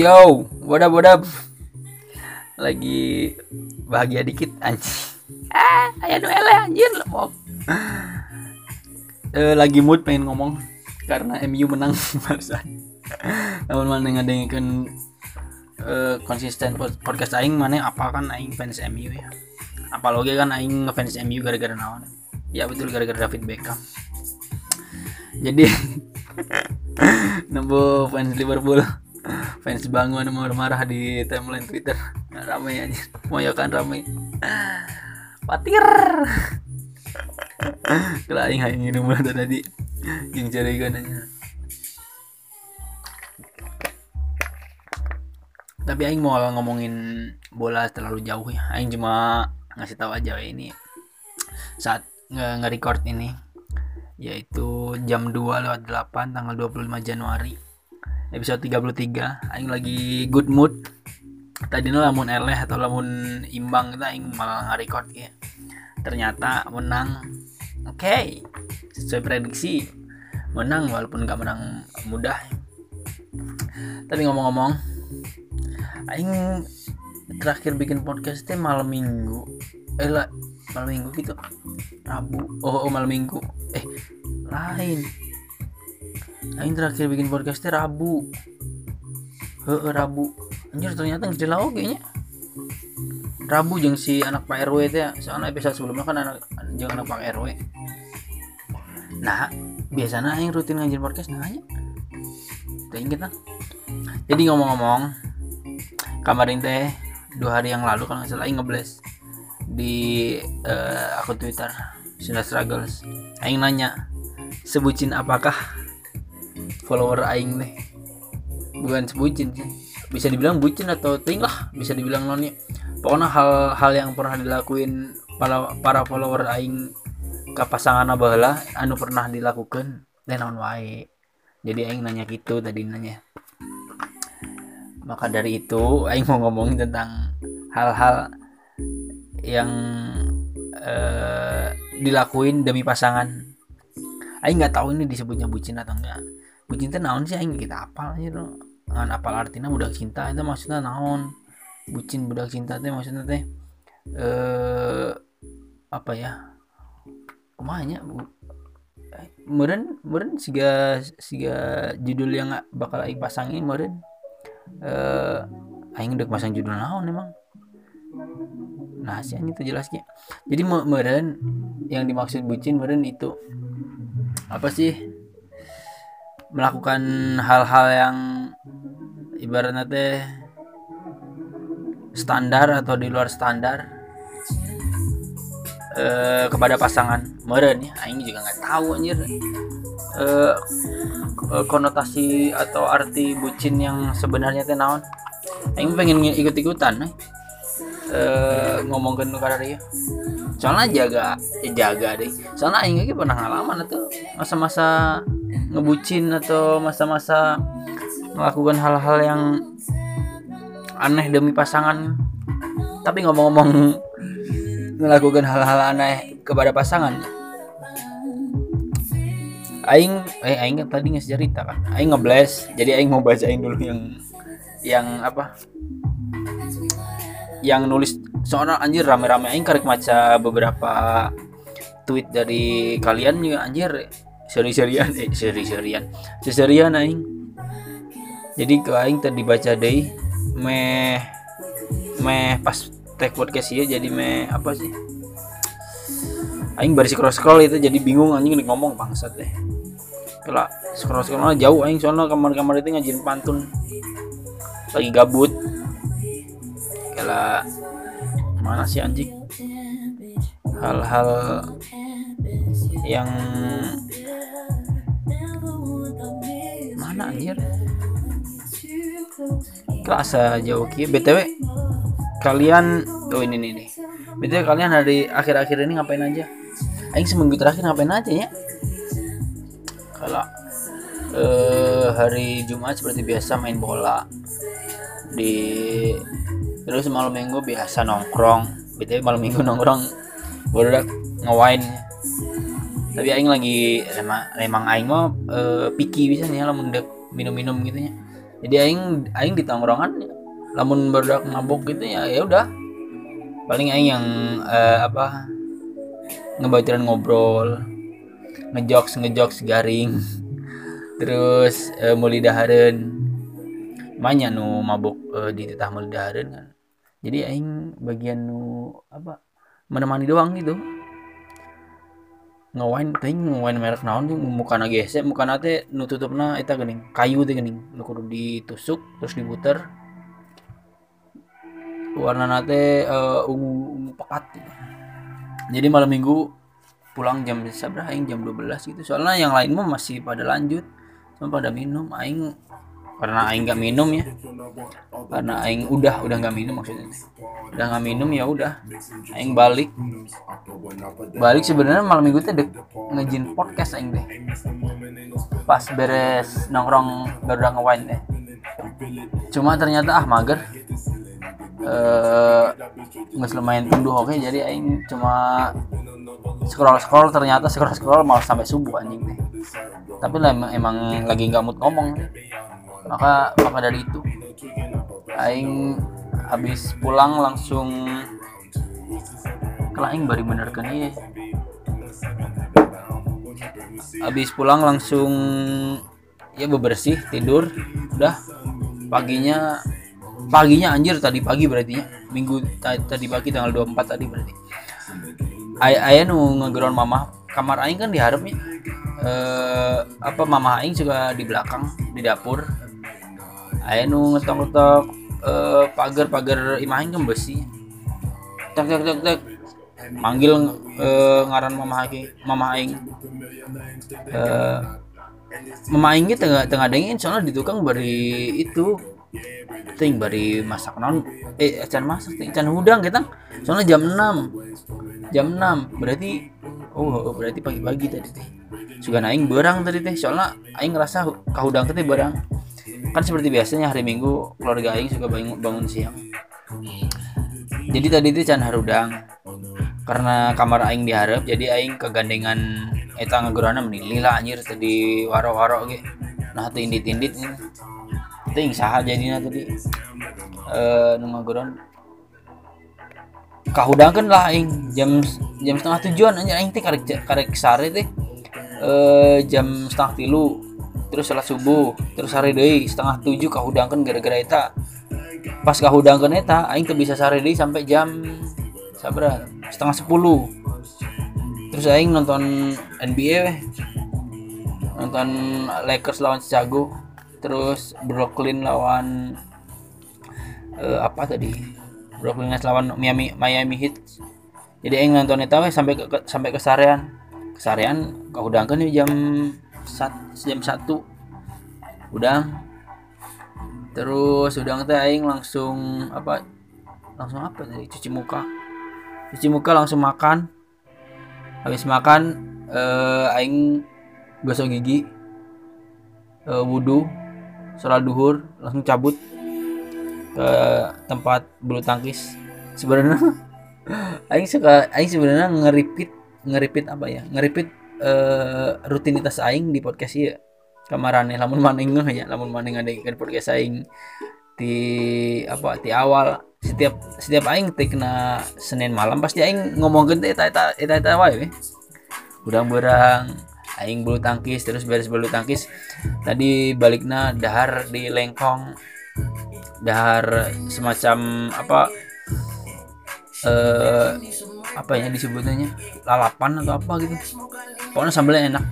Yo, what up, what up? Lagi bahagia dikit anjing. Ah, ayah Noel anjir lemok. Eh, lagi mood pengen ngomong karena MU menang barusan. Namun mana ngadengin uh, konsisten podcast aing mana apa kan aing fans MU ya. Apalagi kan aing ngefans MU gara-gara naon. Ya betul gara-gara David Beckham. Jadi nemu fans Liverpool fans bangun marah-marah di timeline Twitter. Nah, ramai aja moyokan ramai patir. Kalau aing aing ini mulai tadi yang cari gananya tapi aing mau ngomongin bola terlalu jauh ya. Aing cuma ngasih tahu aja ini. Saat nge-record ini yaitu jam 2 lewat 8 tanggal 25 Januari episode 33 aing lagi good mood. Tadi lamun eleh atau lamun imbang kita aing malah record ya ternyata menang. Oke okay. sesuai prediksi menang walaupun gak menang mudah. Tapi ngomong-ngomong aing terakhir bikin podcast itu malam minggu. Eh lah malam minggu gitu. Rabu. Oh, oh malam minggu. Eh lain Aing terakhir bikin podcastnya Rabu. He, Rabu. Anjir ternyata ngerti lah kayaknya. Rabu jeng si anak Pak RW ya Soalnya episode sebelumnya kan anak jeng anak Pak RW Nah biasanya Aing rutin ngajin podcast nanya Kita inget lah Jadi ngomong-ngomong Kemarin teh Dua hari yang lalu kalau nggak salah Aing ngebles Di uh, akun Twitter Sunda Struggles Aing nanya Sebutin apakah follower aing nih. Bukan sebutin sih. Bisa dibilang bucin atau ting lah bisa dibilang nonnya pokoknya hal-hal yang pernah dilakuin para para follower aing ke pasangan abahlah anu pernah dilakukan dan naon wae. Jadi aing nanya gitu tadi nanya. Maka dari itu aing mau ngomongin tentang hal-hal yang uh, dilakuin demi pasangan. Aing nggak tahu ini disebutnya bucin atau enggak bucin teh naon sih aing kita apal aja tuh ngan apal artinya budak cinta itu maksudnya naon? Bucin budak cinta teh maksudnya teh eh apa ya? Kumanya meren meren siga siga judul yang bakal aing pasangin meren eh aing udah pasang judul naon emang? Nah sih itu jelasnya jadi meren yang dimaksud bucin meren itu apa sih melakukan hal-hal yang ibaratnya teh standar atau di luar standar eh, kepada pasangan. Meren ya ini juga nggak tahu anjir. Eh, konotasi atau arti bucin yang sebenarnya teh naon? Aing pengen ikut-ikutan nih eh, ngomongin negara dia. Soalnya jaga ya jaga deh. Soalnya Aing lagi pernah ngalaman tuh masa-masa ngebucin atau masa-masa melakukan hal-hal yang aneh demi pasangan. Tapi ngomong-ngomong melakukan hal-hal aneh kepada pasangan. Aing eh aing kan tadi nggak cerita kan. Aing ngebles jadi aing mau bacain dulu yang yang apa yang nulis soalnya anjir rame-rame aing karek maca beberapa tweet dari kalian juga anjir. Seri-serian eh seri-serian. Seri-serian aing. Jadi ke aing tadi baca deh meh meh pas tag podcast ya jadi meh apa sih? Aing baris scroll scroll itu jadi bingung anjing ngomong bangsat deh kalau scroll scroll jauh aing soalnya kamar-kamar itu ngajin pantun. Lagi gabut kalau mana sih anjing? Hal-hal yang mana anjir? Kerasa jauh ki. Btw kalian oh ini nih nih btw kalian hari akhir-akhir ini ngapain aja? Aing seminggu terakhir ngapain aja ya? Kalau eh, hari Jumat seperti biasa main bola di terus malam minggu biasa nongkrong. Btw malam minggu nongkrong baru ngewain tapi aing lagi emang emang aing mau uh, piki bisa nih lah mendek minum-minum gitu ya. Jadi aing aing di tongkrongan lamun berdak mabuk gitu ya ya udah. Paling aing yang uh, apa ngebacaran ngobrol ngejokes ngejokes garing. Terus uh, muli daharen banyak nu mabuk uh, di titah muli daharen kan jadi aing bagian nu apa menemani doang gitu. Ngawain ting ngawain merek naon ting muka na gesek muka nate nu tutupna eta gening kayu teh gening nu kudu ditusuk terus diputer. Warna nate uh, ungu ungu pekat gitu. jadi malam minggu pulang jam berapa aing jam 12 gitu. Soalnya yang lain mah masih pada lanjut cuma pada minum. Aing karena aing gak minum ya. Karena aing udah udah nggak minum maksudnya. Udah nggak minum ya udah. Aing balik. Balik sebenarnya malam minggu dek ngejin podcast aing deh. Pas beres nongkrong baru ngewain deh. Cuma ternyata ah mager. Eh nggak lumayan tunduh oke. Jadi aing cuma scroll scroll ternyata scroll scroll malah sampai subuh anjing deh. Tapi lah emang, emang lagi nggak mood ngomong maka maka dari itu aing habis pulang langsung kalau aing baru bener kan iya. Habis pulang langsung ya bebersih tidur udah. Paginya paginya anjir tadi pagi berarti ya. Minggu tadi pagi tanggal 24 tadi berarti. Ay ayah nu ngegeron mama. Kamar aing kan diharapnya eh, apa mama aing juga di belakang di dapur ayah nu ngetok-ngetok eh, pagar-pagar imah aing kan besi. Tek tek tek tek. Manggil uh, ngaran mama aing mama aing uh, mama aing tengah tengah dengin soalnya di tukang bari itu. Ting bari masak non eh can masak ting can hudang kita soalnya jam 6 jam 6 berarti oh berarti pagi-pagi tadi teh. Juga naing berang tadi teh soalnya aing ngerasa kahudang teh berang kan seperti biasanya hari minggu keluarga aing suka bangun, bangun siang. Jadi tadi itu can harudang. Karena kamar aing diharap jadi aing kegandengan eta ngegerana menilai lah anjir tadi waro-waro ge. Nah teu indit-indit ini ting saha jadinya tadi. Eh nu ngageron kahudangkeun lah aing jam jam setengah tujuan anjir. Aing teh karek karek sare teh. Eh jam setengah tilu terus salat subuh terus sare deui setengah tujuh kahudangkeun gara-gara eta. Pas kahudangkeun eta aing teu bisa sare deui sampai jam sabar setengah sepuluh. Terus aing nonton NBA weh nonton Lakers lawan Chicago terus Brooklyn lawan uh, apa tadi? Brooklyn lawan Miami Miami Heat. Jadi aing nonton eta weh sampai ke, ke sampai ke sarean kesarean kahudangkeun jam sat, jam satu. Udang terus udang teh aing langsung apa langsung apa tadi? Cuci muka. Cuci muka langsung makan. Habis makan eh, aing gosok gigi eh, wudhu sholat duhur langsung cabut ke tempat bulu tangkis. Sebenarnya aing suka aing sebenarnya ngeripit ngeripit apa ya? Ngeripit eh, rutinitas aing di podcast ya kemarin lamun maning ya lamun maning ada kan podcast aing di apa di awal. Setiap setiap aing teh kena Senin malam pasti aing ngomong gede eta eta eta eta wae berang-berang aing bulu tangkis terus beres bulu tangkis. Tadi baliknya dahar di lengkong. Dahar semacam apa eh apa ya disebutnya? Lalapan atau apa gitu. Pokoknya sambelnya enak.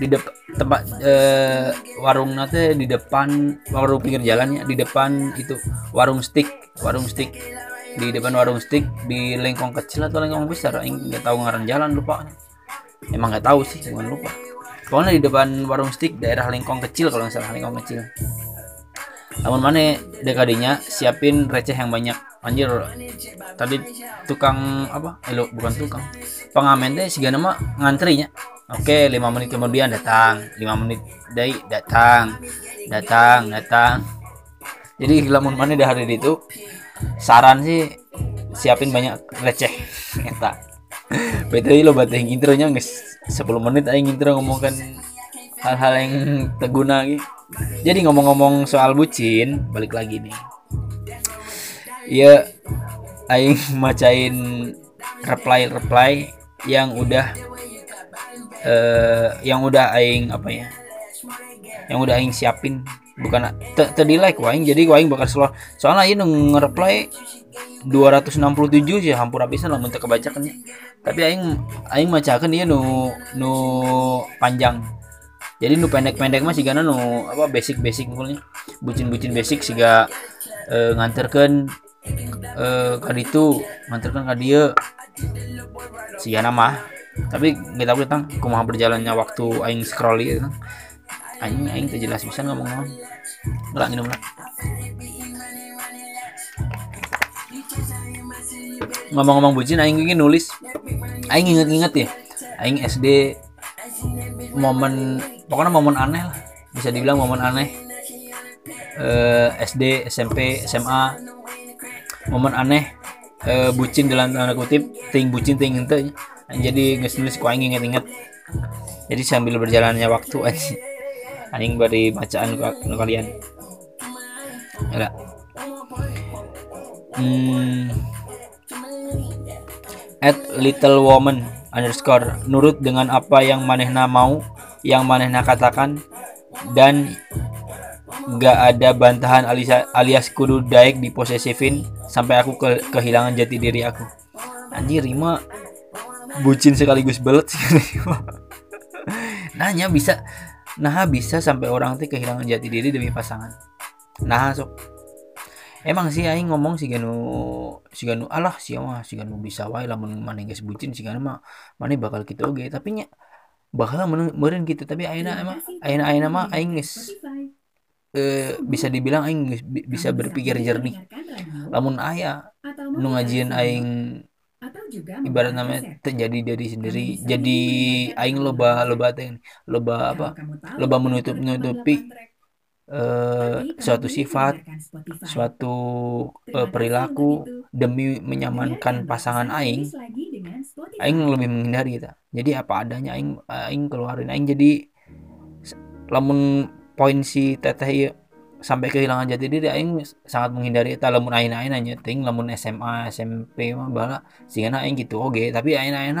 Di depan tempat eh, warung nate di depan warung pinggir jalannya di depan itu warung stick warung stick di depan warung stick di lengkong kecil atau lengkong besar ini nggak tahu ngaran jalan lupa. Emang nggak tahu sih cuman lupa. Pokoknya di depan warung stick daerah lengkong kecil kalau nggak salah lengkong kecil namun mana dekadinya siapin receh yang banyak anjir tadi tukang apa eh bukan tukang pengamen deh si nama ngantrinya Oke, lima menit kemudian datang, lima menit dari datang, datang, datang. Jadi lamun mana di hari itu saran sih siapin banyak receh eta. Betul lo buat yang intronya guys 10 menit aing intro ngomongkan hal-hal yang teguna gitu. Jadi ngomong-ngomong soal bucin balik lagi nih. Ya aing macain reply reply yang udah uh, yang udah aing apa ya yang udah aing siapin. Bukan tadi like waing jadi waing bakal slow soalnya ini nge-reply 267 sih hampir habisan lah untuk kebacakannya tapi aing aing macakan dia nu nu panjang jadi nu pendek-pendek mah sigana nu apa basic-basic mungkin bucin-bucin basic siga e, nganterkan e, ka ditu nganterkan ka dia sigana mah. Tapi nggak tahu tentang kumaha berjalannya waktu aing scroll gitu aing aing terjelas bisa ngomong ngomong ngelak minum lah ngomong-ngomong bucin aing ingin nulis. Aing inget-inget ya. Aing SD momen pokoknya momen aneh lah. Bisa dibilang momen aneh. Eh, SD SMP SMA momen aneh. Uh, bucin dalam tanda kutip ting bucin ting ente. Jadi nulis ku aing inget-inget. Jadi sambil berjalannya waktu aja aing beri bacaan ke kalian. Ya hmm, at little woman underscore nurut dengan apa yang manehna mau yang manehna katakan dan gak ada bantahan alias, alias kudu daik di posesifin sampai aku ke, kehilangan jati diri aku. Anjir Rima bucin sekaligus belet nanya bisa nah bisa sampai orang tuh kehilangan jati diri demi pasangan. Nah sok emang sih aing ngomong si ganu si ganu alah sih mah si ganu bisa wae lamun mana guys bucin si ganu mah mana bakal gitu oke tapi nya bakal meureun gitu tapi aina emang aina aina mah aing geus eh, bisa dibilang aing bisa berpikir jernih. lamun aya nu ngajian aing ibarat namanya terjadi dari sendiri jadi aing loba loba teh loba apa loba menutup menutupi uh, suatu sifat suatu uh, perilaku demi menyamankan pasangan aing aing lebih menghindari itu jadi apa adanya aing aing keluarin. Aing jadi lamun poin si teteh sampai kehilangan jati diri aing sangat menghindari itu lamun aing aing aja ting lamun SMA SMP mah bala sehingga aing gitu oke okay. tapi aing aing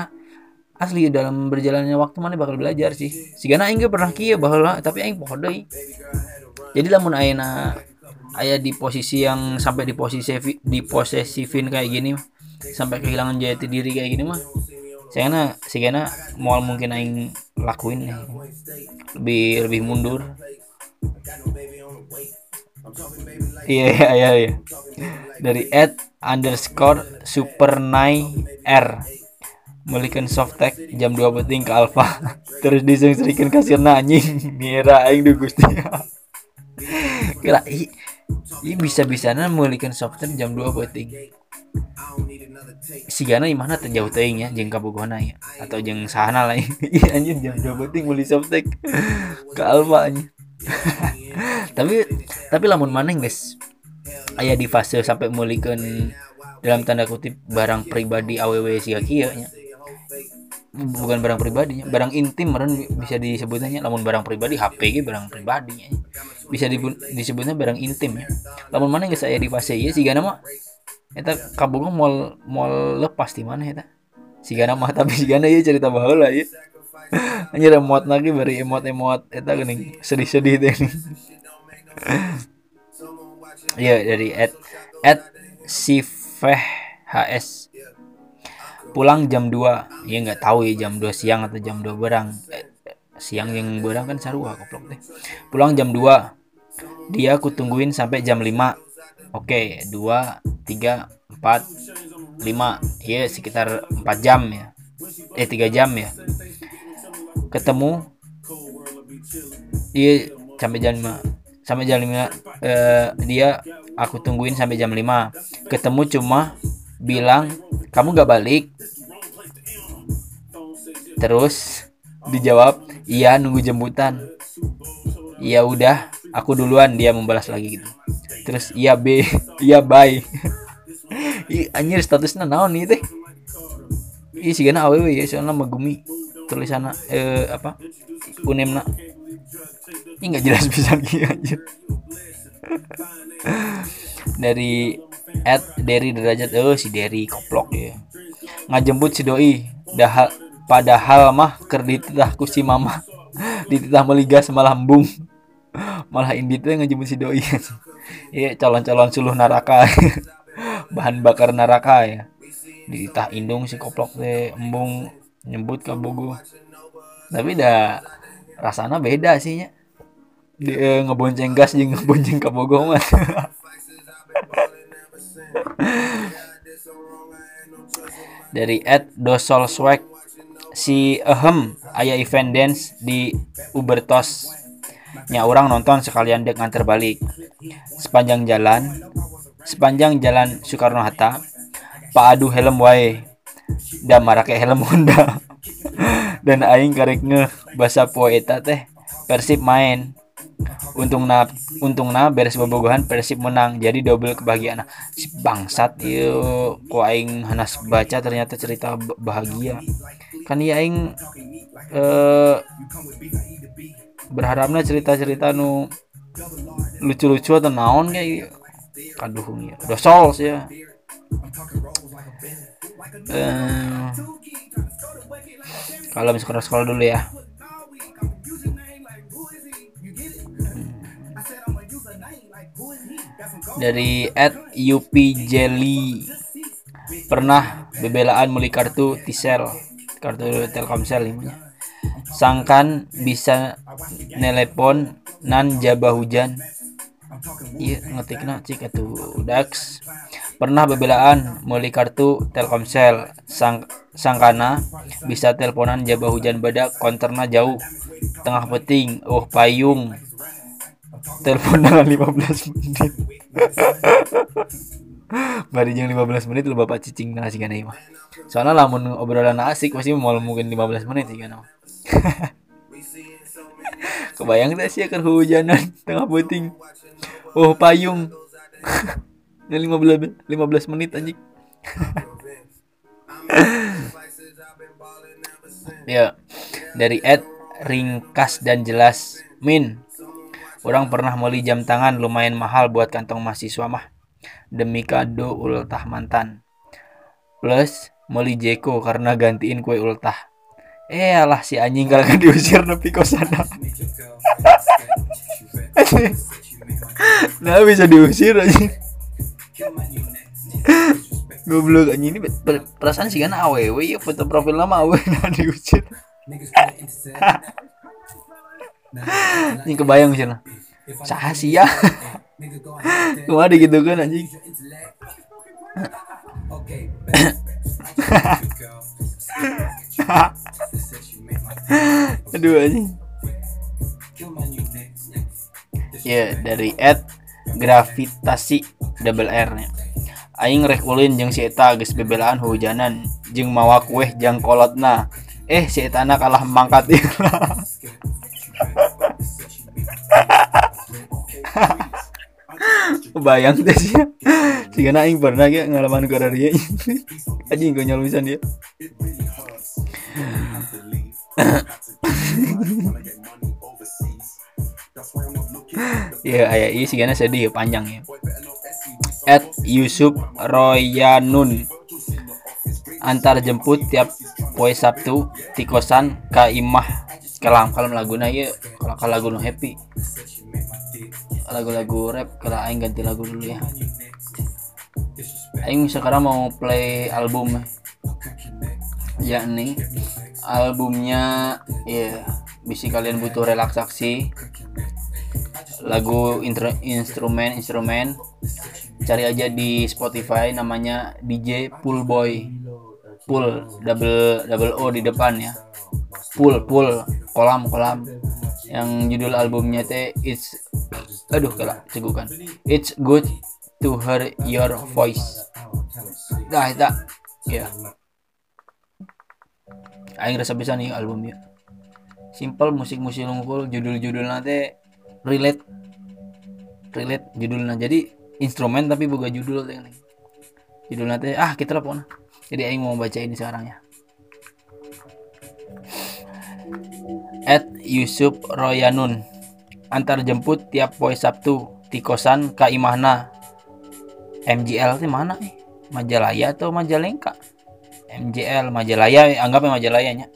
asli dalam berjalannya waktu mana bakal belajar sih. Sehingga aing gak pernah kia bahwa tapi aing pohodai jadi lamun aina ayah di posisi yang sampai di posisi di posesifin kayak gini sampai kehilangan jati diri kayak gini mah saya kena mau mungkin aing lakuin nih. Lebih lebih mundur. Iya iya iya iya. Dari at underscore super nine r. Melikan softtek jam 2 beting ke alpha. Terus disengserikan kasir anjing. Ngira aing du gusti kira i, i bisa bisanya memiliki software jam 2 penting si Gana mana terjauh teing ya jeng kabogona ya? Atau jeng sana lah iya anjir jam 2 penting beli softtek ke aja tapi tapi lamun maneng guys? Ayah di fase sampai memiliki dalam tanda kutip barang pribadi aww si kia nya. Bukan barang pribadi barang intim meren bisa disebutnya namun barang pribadi HP gitu barang pribadi bisa disebutnya barang intim ya. Namun mana nggak saya di fase ya sih gana mah eta kabung mal mal lepas di mana eta? Si gana mah tapi si gana ya cerita bahula ya hanya emot lagi beri emot emot eta gini sedih sedih deh ya dari at at sifeh hs pulang jam 2 ya nggak tahu ya jam 2 siang atau jam 2 berang. Eh, siang yang berang kan sarua koplok deh pulang jam 2 dia aku tungguin sampai jam 5 oke 2 3 4 5 ya sekitar 4 jam ya. Eh 3 jam ya. Ketemu. Dia sampai jam 5 sampai jam 5 eh, dia aku tungguin sampai jam 5 ketemu cuma bilang kamu gak balik? Terus dijawab iya nunggu jemputan. Ya udah aku duluan dia membalas lagi gitu. Terus iya b iya bye. Ih, anjir statusnya naon nih teh? Ih, sih gana aww ya soalnya magumi tulisan eh apa? Unemna. Ini nggak jelas bisa gitu aja dari at Derry derajat oh si Derry koplok ya ngajemput si doi dah padahal mah kerditah ku si mama. Dititah meligas malah bung malah indi tuh ngejemput si doi. Iya calon-calon suluh neraka bahan bakar neraka ya. Dititah indung si koplok teh embung nyebut ke bogo. Tapi dah rasanya beda sih ya di eh, ngebonceng gas jeung ngebonceng ke bogo mah. Dari Ed Dosol Swag si Ahem ayah event dance di Ubertos nya orang nonton sekalian dek nganter balik. Sepanjang jalan sepanjang jalan Soekarno Hatta Pak Adu helm wae. Dan marake helm Honda. Dan aing karek nge bahasa poeta teh Persib main. Untung na untung na beres bobogohan Persib menang. Jadi double kebahagiaan. Si bangsat yuk. Kok aing hanas baca ternyata cerita bahagia. Kan ya aing eh berharapnya cerita-cerita nu lucu-lucu atau naon kayak kaduh ya udah sols ya eh, kalau misalkan sekolah dulu ya. Dari at UP Jelly. Pernah bebelaan beli kartu Tisel kartu Telkomsel ini sangkan bisa nelepon nan jabah hujan. Iya ngetik cik itu Dax. Pernah bebelaan beli kartu Telkomsel. Sang sangkana bisa teleponan jabah hujan badak konterna jauh. Tengah peting oh payung. Telepon dengan 15 menit. Bari jam 15 menit lu bapak cicing nasi kan mah. Soalnya lamun obrolan asik pasti mau mungkin 15 menit sih kan. Kebayang gak sih akan hujanan tengah puting. Oh payung. Ya 15 15 menit anjing. ya dari Ed ringkas dan jelas Min Orang pernah beli jam tangan lumayan mahal buat kantong mahasiswa mah. Demi kado ultah mantan. Plus beli Jeko karena gantiin kue ultah. Eh alah si anjing kalau kan diusir nepi kosana. nah bisa diusir aja. Goblok anjing ini perasaan sih kan awewe ya foto profil lama awewe nah diusir. ini kebayang sih lah sah sih ya cuma ada gitu kan anjing aduh anjing. Ya dari Ed gravitasi double R nya. Aing rek ulin jeung si eta geus bebelaan hujanan jeung mawa kueh jang kolotna. Eh si eta kalah mangkat bayang sih. Sih karena aing pernah ya ngalaman ke dia aja konyol bisa dia. Ya ayah ini sih karena sedih panjang ya. At Yusuf Royanun. Antar jemput tiap poe Sabtu tikosan ka imah kalam kalam laguna ya kalau lagu happy lagu-lagu rap kalau aing ganti lagu dulu ya. Aing sekarang mau play album ya nih albumnya ya bisa kalian butuh relaksasi. Lagu instrumen instrumen. Cari aja di Spotify namanya DJ Pool Boy Pool double double O di depan ya Pool Pool kolam kolam. Yang judul albumnya teh it's aduh kalah cegukan it's good to hear your voice. Dah itu. Ya aing rasa bisa nih albumnya. Simple musik-musik unggul judul-judul nanti relate. Relate judulnya. Jadi instrumen tapi bukan judul teh. Judul nanti ah kita lah jadi aing mau baca ini sekarang ya at Yusuf Royanun. Antar jemput tiap poe Sabtu di kosan ka imahna MGL itu mana nih? Majalaya atau Majalengka? MJL Majalaya anggapnya Majalayanya.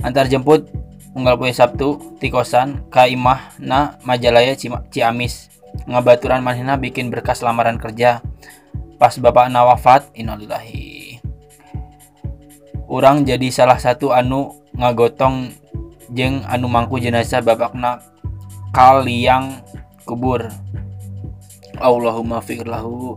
Antar jemput unggal poe Sabtu di kosan ka imahna Majalaya Ciamis. Ngabaturan manehna bikin berkas lamaran kerja. Pas bapak wafat innalillahi. Orang jadi salah satu anu ngagotong jeng anu mangku jenazah bapakna kal yang kubur. Allahumma firlahu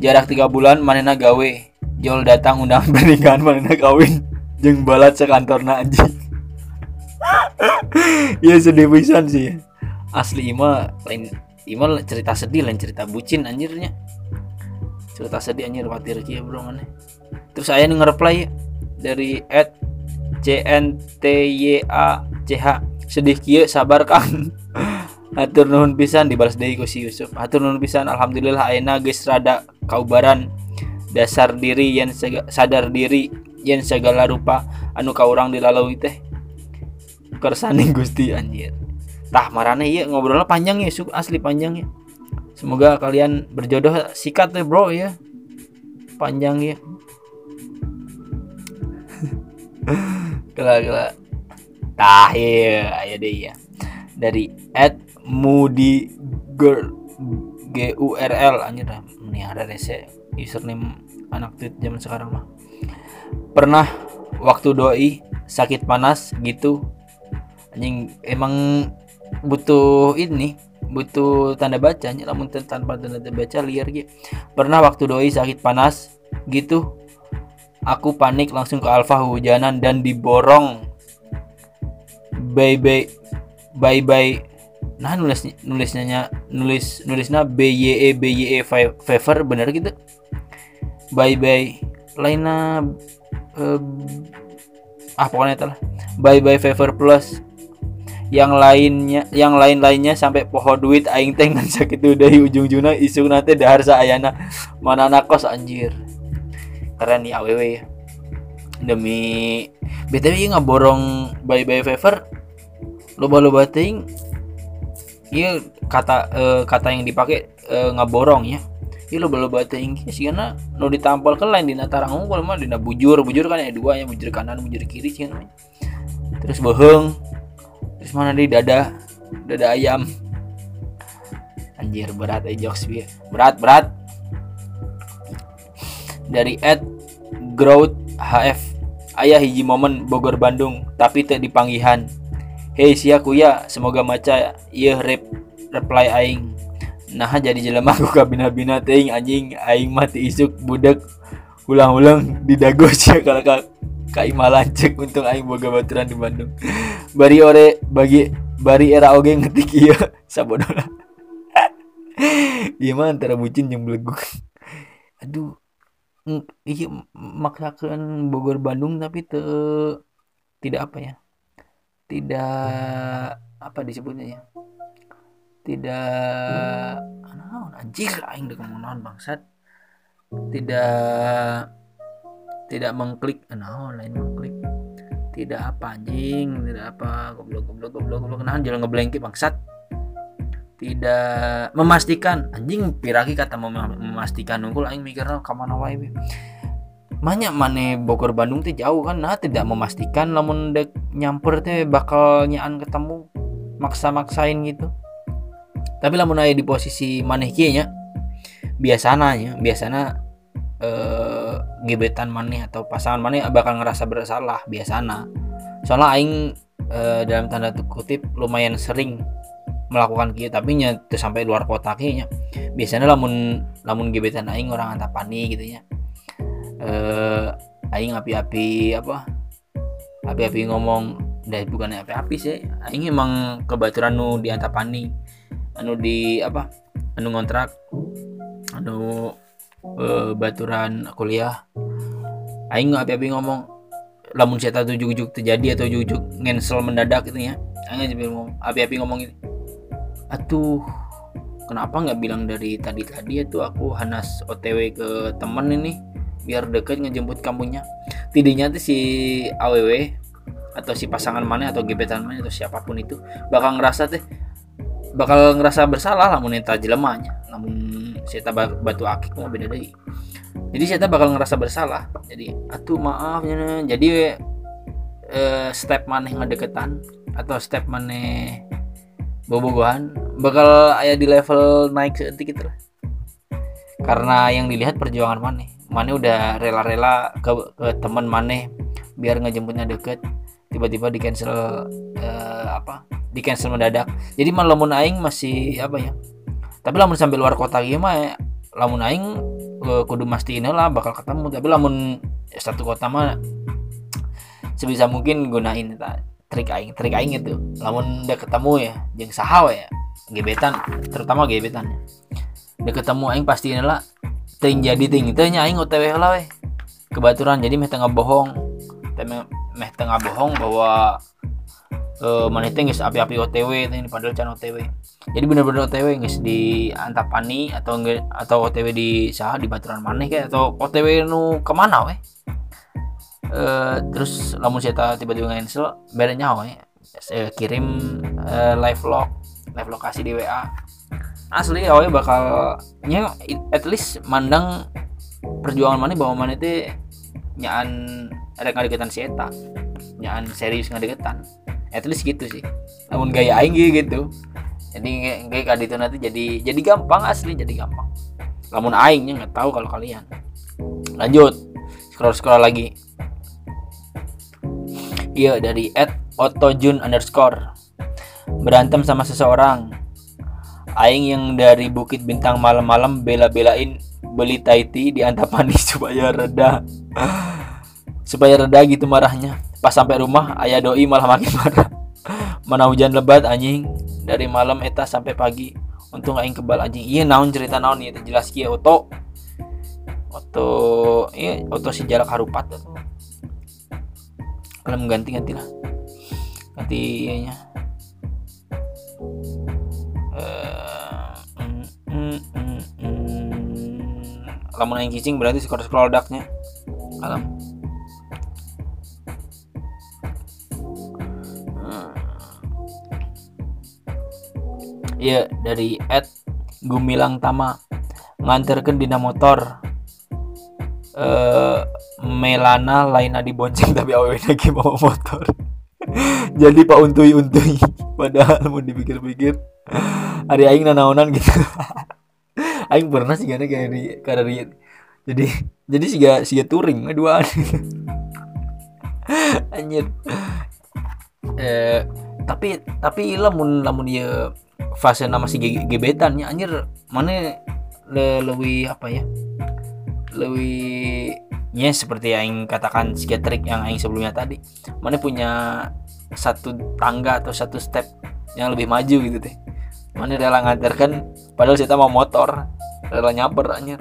jarak tiga bulan manena gawe. Jol datang undang pernikahan manena kawin jeng balat sekantorna anjing. Ya sedih pisan sih. Asli ima lain ima cerita sedih lain cerita bucin anjirnya. Cerita sedih anjir khawatir kia bro mana terus saya nge-reply dari at CNTYACH sedih kia sabar kang Atur nuhun pisan dibalas deui ku si Yusuf. Atur nuhun pisan alhamdulillah ayeuna geus rada kaubaran dasar diri yang sadar diri yang segala rupa anu ka urang dilalui teh. Kersani Gusti anjir. Tah marane ieu ngobrolnya panjang ya, asli panjang ya. Semoga kalian berjodoh sikat deh bro ya. Panjang ya. Gila gila. Tah iya, ayo deh ya. Dari at Moody Girl G U R L anjir ini ada rese username anak tweet zaman sekarang mah pernah waktu doi sakit panas gitu anjing emang butuh ini butuh tanda baca namun tanpa tanda baca liar gitu pernah waktu doi sakit panas gitu aku panik langsung ke Alfa hujanan dan diborong. Bye bye bye bye nah nulis nulisnya nulis nulisnya B Y E B Y E favor bener gitu. Bye bye lainnya uh, ah pokoknya itu lah bye bye favor plus. Yang lainnya yang lain lainnya sampai poho duit aing teh sakit udah ujung-ujungnya isu nanti dahar ayana mana anak kos anjir keren nih aww ya demi btw nggak borong bye bye favor loba loba ting iya kata uh, kata yang dipakai uh, ngaborong ya. Iya lo belum bahasa Inggris karena no ditampal ke lain di natarang unggul mah dina bujur bujur kan ya dua ya bujur kanan bujur kiri sih terus bohong terus mana di dada dada ayam. Anjir berat eh jokes berat berat dari Ed Growth HF ayah hiji momen Bogor Bandung tapi tak dipanggihan Hei sia kuya, semoga maca iya rep reply aing. Nah jadi jelema aku kabina-bina ting anjing aing mati isuk budak ulang-ulang di dago sia kalau ka kai malancek untung aing boga baturan di Bandung. Bari ore bagi bari era oge ngetik iya sabodola. Iya mah antara bucin yang beleguk. Aduh. Iya maksakan Bogor Bandung tapi te tidak apa ya tidak apa disebutnya ya tidak naon anjir aing dek naon bangsat. Tidak tidak mengklik naon lain mengklik? Tidak apa anjing tidak apa goblok goblok goblok goblok naon jalan ngeblengki bangsat tidak memastikan. Anjing piraki kata memastikan. Nunggu aing mikirnya kamana wae banyak mana Bogor Bandung tuh jauh kan. Nah tidak memastikan namun dek nyamper teh bakal nyaan ketemu maksa-maksain gitu. Tapi lamun aya di posisi maneh kieu nya biasana nya biasana eh, gebetan maneh atau pasangan maneh bakal ngerasa bersalah biasana. Soalnya aing eh, dalam tanda kutip lumayan sering melakukan gitu tapi nya sampai luar kota kayaknya. Biasanya lamun lamun gebetan aing orang antapani gitu ya eh aing api-api apa api-api ngomong dari bukan api-api sih aing emang kebaturan nu di antapani. Anu di apa anu ngontrak anu eh, baturan kuliah. Aing api-api ngomong lamun saya tahu jujuk terjadi atau jujuk ngensel mendadak gitu ya aing aja ngomong api-api ngomong ini atuh kenapa nggak bilang dari tadi tadi itu aku hanas otw ke temen ini biar deket ngejemput kamunya tidinya tuh si aww atau si pasangan mana atau gebetan mana atau siapa pun itu bakal ngerasa teh bakal ngerasa bersalah lamun eta jelemanya namun saya batu akik mau beda deh. Jadi saya bakal ngerasa bersalah. Jadi atuh maaf ya jadi uh, step mana yang deketan atau step mana bobogohan bakal ayah di level naik sedikit lah. Karena yang dilihat perjuangan mana mana udah rela-rela ke, ke teman mana biar ngejemputnya deket tiba-tiba di cancel uh, apa di cancel mendadak. Jadi malah lamun aing masih apa ya tapi lamun sampai luar kota gitu mah lamun aing uh, kudu ini lah bakal ketemu. Tapi lamun satu kota mah sebisa mungkin gunain ta, trik aing trik aing itu. Lamun udah ketemu ya jeng sahawa ya gebetan terutama gebetan. Udah ketemu aing pasti lah ting jadi ting itu aing otw lah weh. Kebaturan jadi meh tengah bohong meh tengah bohong bahwa uh, mana itu api-api OTW ini padahal can OTW. Jadi bener-bener OTW nggak di Antapani atau atau OTW di sah di Baturan mana kayak atau OTW nu ke mana weh uh, terus lamun saya tiba-tiba cancel bedanya weh uh, kirim uh, live log live lokasi di WA asli awalnya bakal nya at least mandang perjuangan mana bahwa mana itu nyaan ada ngadeketan si Eta. Nyaan serius ngadeketan at least gitu sih. Namun gaya aing gitu. Jadi kayak kadi itu nanti jadi jadi gampang asli jadi gampang. Namun aingnya nggak tahu kalau kalian. Lanjut. Scroll scroll lagi iya dari at otojun underscore. Berantem sama seseorang. Aing yang dari bukit bintang malam-malam bela-belain beli taiti di antapani supaya reda. Supaya reda gitu marahnya. Pas sampai rumah ayah doi malah makin marah. Mana hujan lebat anjing. Dari malam eta sampai pagi. Untung aing kebal anjing. Iya naon cerita naon? Ya jelas kia oto. Oto iya oto si jarak harupat atau kalau mengganti ganti lah. Ganti nya uh, mm, mm, mm, mm. aing kicing berarti scroll scroll daknya alam Iya dari Ed Gumilang Tama. Nganterkan dina motor. Eh Melana lain di bonceng tapi awewe lagi mau motor. Jadi pak untui untui. Padahal mau dipikir-pikir. Hari aing nanaonan gitu. Aing pernah sih gak kayak di jadi jadi sih gak sih touring dua. Anjir. Eh tapi tapi lamun lamun dia fase nama si gebetan ya anjir mana le, lebih apa ya? Lebih ya seperti yang katakan psikiatrik yang aing sebelumnya tadi. Mana punya satu tangga atau satu step yang lebih maju gitu teh. Mana rela ngantarkan padahal kita mau motor rela nyaper anjir.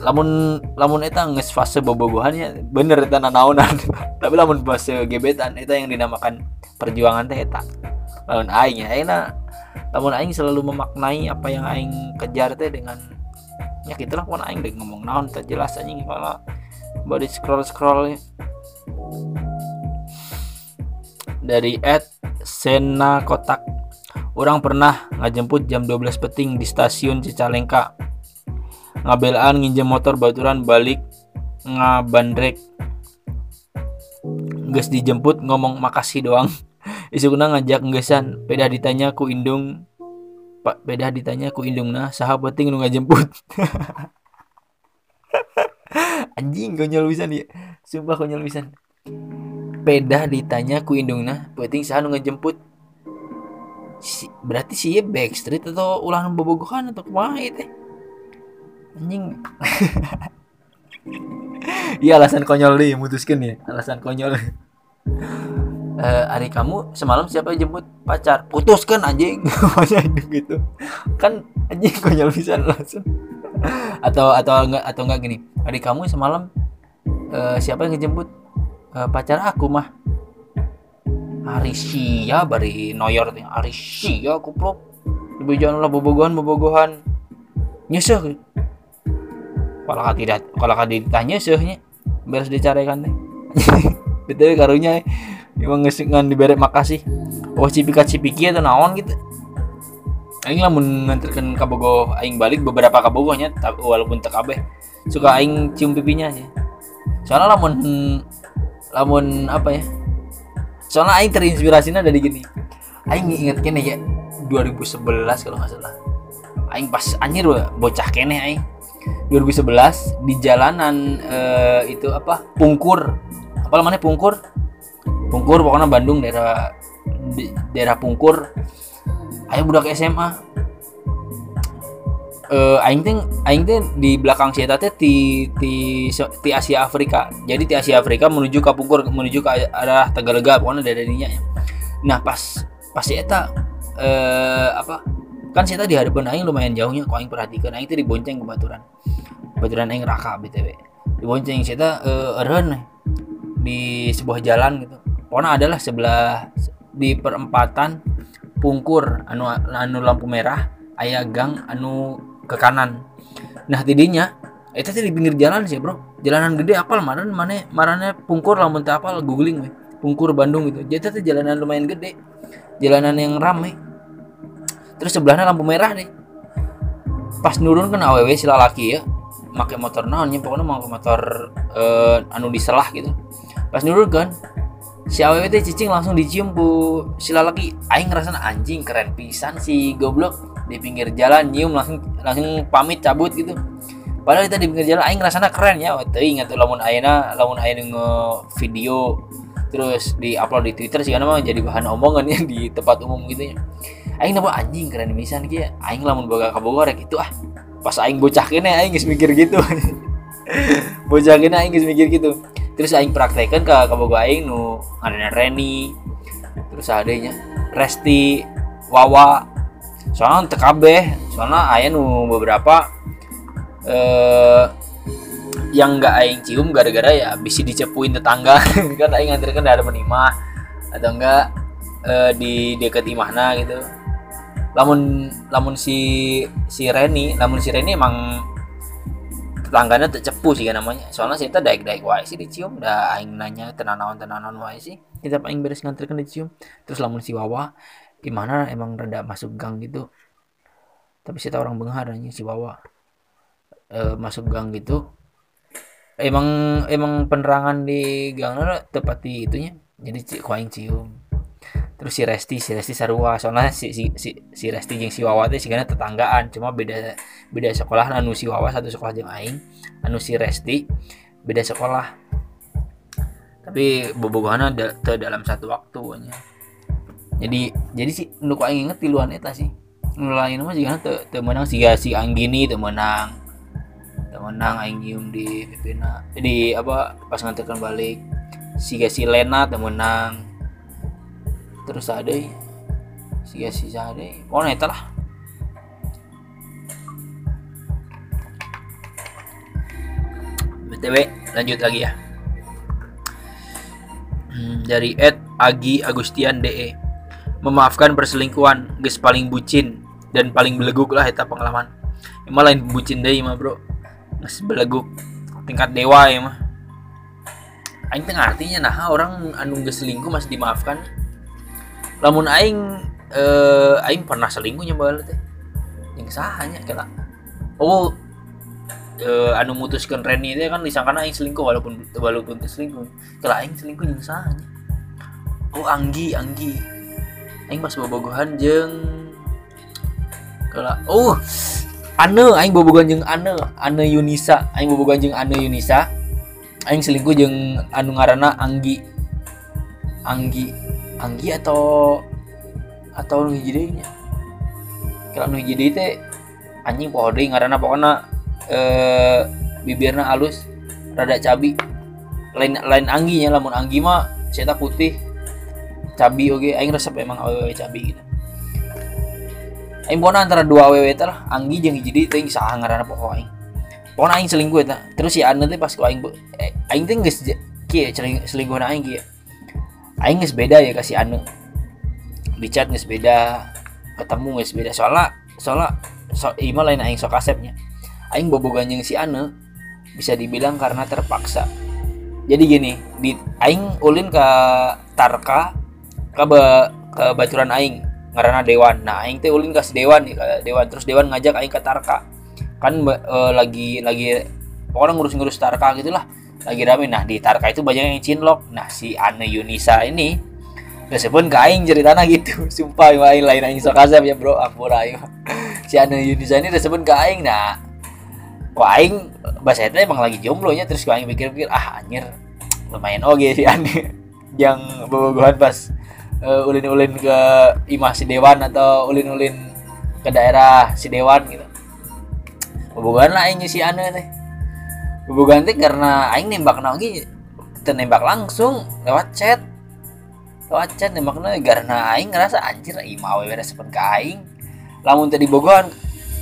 Lamun lamun eta nges fase bobogohannya bener eta nanaunan tapi lamun fase gebetan eta yang dinamakan perjuangan teh eta. Lamun aing ya enak namun aing selalu memaknai apa yang aing kejar teh dengan ya gitulah pun aing deh ngomong naon tak jelas anjing malah body scroll scroll dari Ed Sena Kotak. Orang pernah ngajemput jam 12 peting di stasiun Cicalengka. Ngabelaan nginjem motor baturan balik ngabandrek gas dijemput ngomong makasih doang. Isukna ngajak nggesan beda ditanya ku indung pak beda ditanya ku indung nah sahabat tinggal ngajemput anjing konyol bisa nih sumpah konyol bisa beda ditanya ku indung nah penting sah nu ngejemput. Si, berarti ya backstreet atau ulangan bobogohan atau kumaha itu anjing. Iya alasan konyol nih mutuskan ya alasan konyol. Eh, hari kamu semalam siapa yang jemput? Pacar. Putuskan anjing. Gitu. Kan anjing konyol bisa langsung atau atau enggak atau enggak gini. Hari kamu semalam eh, siapa yang ngejemput? Eh, pacar aku mah. Hari sia bari noyor hari sia kuplok ibu jangan lah bobogohan bobogohan. Nyeseh. Kalau tidak kalau ditanya sehnya beres dicarikan deh betul karunya emang ngasih ngan diberi makasih. Oh cipika cipiki atau naon gitu aing lah mengantarkan kabogo aing balik beberapa kabogonya walaupun tak kabeh. Suka aing cium pipinya sih soalnya lamun lamun apa ya soalnya aing terinspirasinya dari gini. Aing inget kene ya 2011 kalau nggak salah. Aing pas anjir bocah kene aing. 2011 di jalanan uh, itu apa Pungkur. Apa namanya Pungkur? Pungkur pokoknya Bandung daerah daerah Pungkur ayo budak SMA uh, aing teh aing teh di belakang si teh di di di Asia Afrika. Jadi di Asia Afrika menuju ke Pungkur menuju ke arah Tegalega pokoknya dari dinya ya. Nah, pas pas si eta eh apa? Kan si eta di hadapan aing lumayan jauhnya kok aing perhatikan aing teh dibonceng ke baturan. Baturan aing raka BTW. Dibonceng si eta eh uh, di sebuah jalan gitu. Pokoknya adalah sebelah di perempatan Pungkur anu anu lampu merah ayah gang anu ke kanan. Nah tidinya itu di pinggir jalan sih bro. Jalanan gede apal mana mana marane pungkur lamun teh apal googling we. Pungkur Bandung gitu. Jadi itu jalanan lumayan gede. Jalanan yang ramai terus sebelahnya lampu merah nih pas nurun kan aww si laki ya pakai motor naonnya pokoknya mau motor uh, anu diselah gitu. Pas nurun kan si aww teh cicing langsung dicium bu. Si laki aing ngerasa anjing keren pisan si goblok. Di pinggir jalan nyium langsung langsung pamit cabut gitu. Padahal kita di pinggir jalan aing ngerasana keren ya waktu ingat lamun aina lamun aina nge video terus di upload di Twitter sih karena mah jadi bahan omongan ya di tempat umum gitu ya. Aing napa anjing keren misalnya kia aing lamun boga ka Bogor gitu ah pas aing bocah kene aing geus mikir gitu. Bocah kene aing geus mikir gitu terus aing praktekkan ke ka Bogor aing nu ngadana Reni terus adanya Resti Wawa. Soalnya TKB soalnya ayah nu beberapa eh yang nggak aing cium gara-gara ya bisa dicepuin tetangga. Kan aing kan ada penimah atau enggak eh, di dekat imahna gitu. Lamun lamun si si Reni lamun si Reni emang tetangganya tercepu sih kan namanya. Soalnya kita daik daik wae sih dicium. Dah aing nanya tenanawan tenanan wae sih. Kita paling beres nganterkan dicium. Terus lamun si Wawa gimana? Emang rada masuk gang gitu? Tapi saya orang benghar aja si bawa e, masuk gang gitu? Emang emang penerangan di gang tepat di itunya? Jadi si kuaing cium terus si Resti si Resti sarua. Soalnya si si si, si Resti yang si Wawa teh karena tetanggaan. Cuma beda beda sekolah anu si Wawa satu sekolah jeung aing. Anu si Resti beda sekolah. Tapi bobogohana da, dalam satu waktu jadi jadi sih untuk aing inget tiluan eta sih. Lain mah jika te, te menang si si Anggini te menang. Te menang aing nyium di pipina di apa pas nganterkan balik. Si si Lena te menang terus ada si si ada oh eta lah. Btw lanjut lagi ya. Hmm, dari Ed Agi Agustian DE memaafkan perselingkuhan guys paling bucin dan paling beleguk lah eta pengalaman. Emang lain bucin deh mah bro. Masih beleguk. Tingkat dewa ya mah. Aing tengah artinya nah orang anu geus selingkuh masih dimaafkan lamun aing eh aing pernah selingkuh nyoba teh. Yang sahanya kena oh eh, anu mutuskan Reni itu kan disangka aing selingkuh walaupun walaupun selingkuh. Kalau aing selingkuh yang sahanya. Oh Anggi Anggi. Aing pas bobogohan jeng kalau oh Ane aing bobogohan jeng Ane Ane Yunisa. Aing bobogohan jeng Ane Yunisa. Aing selingkuh jeng anu ngarana Anggi. Anggi Anggi atau atau nu hiji nya? Kalau nu hiji teh anjing poho deui ngaranna pokoknya eh bibirna halus rada cabi. Lain lain angginya lamun anggi mah saya putih cabi oke okay. aing resep emang awewe cabi gitu. Aing pokoknya antara dua awewe itu lah anggi jeung jadi teh sah ngaranna pokok aing. Pokoknya aing selingkuh eta. Terus si anu teh pas ku aing eh, aing teh geus kieu selingkuh aing kieu aing geus beda ya kasih anu. Di chat geus beda ketemu geus beda. Soalnya soalnya so, ima lain aing sok asepnya. Aing bobogan jeung si anu bisa dibilang karena terpaksa. Jadi gini di aing ulin ke tarka ke be, ke baturan aing ngarana dewan. Nah aing teh ulin kasih dewan ke dewan. Terus dewan ngajak aing ke tarka. Kan uh, lagi lagi pokoknya ngurus-ngurus tarka gitulah lagi rame nah di tarka itu banyak yang cinlok. Nah si Ane Yunisa ini Meskipun ke aing ceritanya gitu. Sumpah main lain aing sok ya bro. Ampun aing. Si Ane Yunisa ini disebut ke aing nah. Kok aing bahasa itu emang lagi jomblo nya terus aing pikir-pikir ah anjir lumayan oke si Ane yang bobogohan pas uh, ulin-ulin ke imah si Dewan atau ulin-ulin ke daerah si Dewan gitu. Bobogohan lah aing si Ane teh teh karena aing nembak lagi nembak langsung lewat chat. Wacan nih makna karena aing ngerasa anjir imah we beres ke aing. Lamun tadi bogohan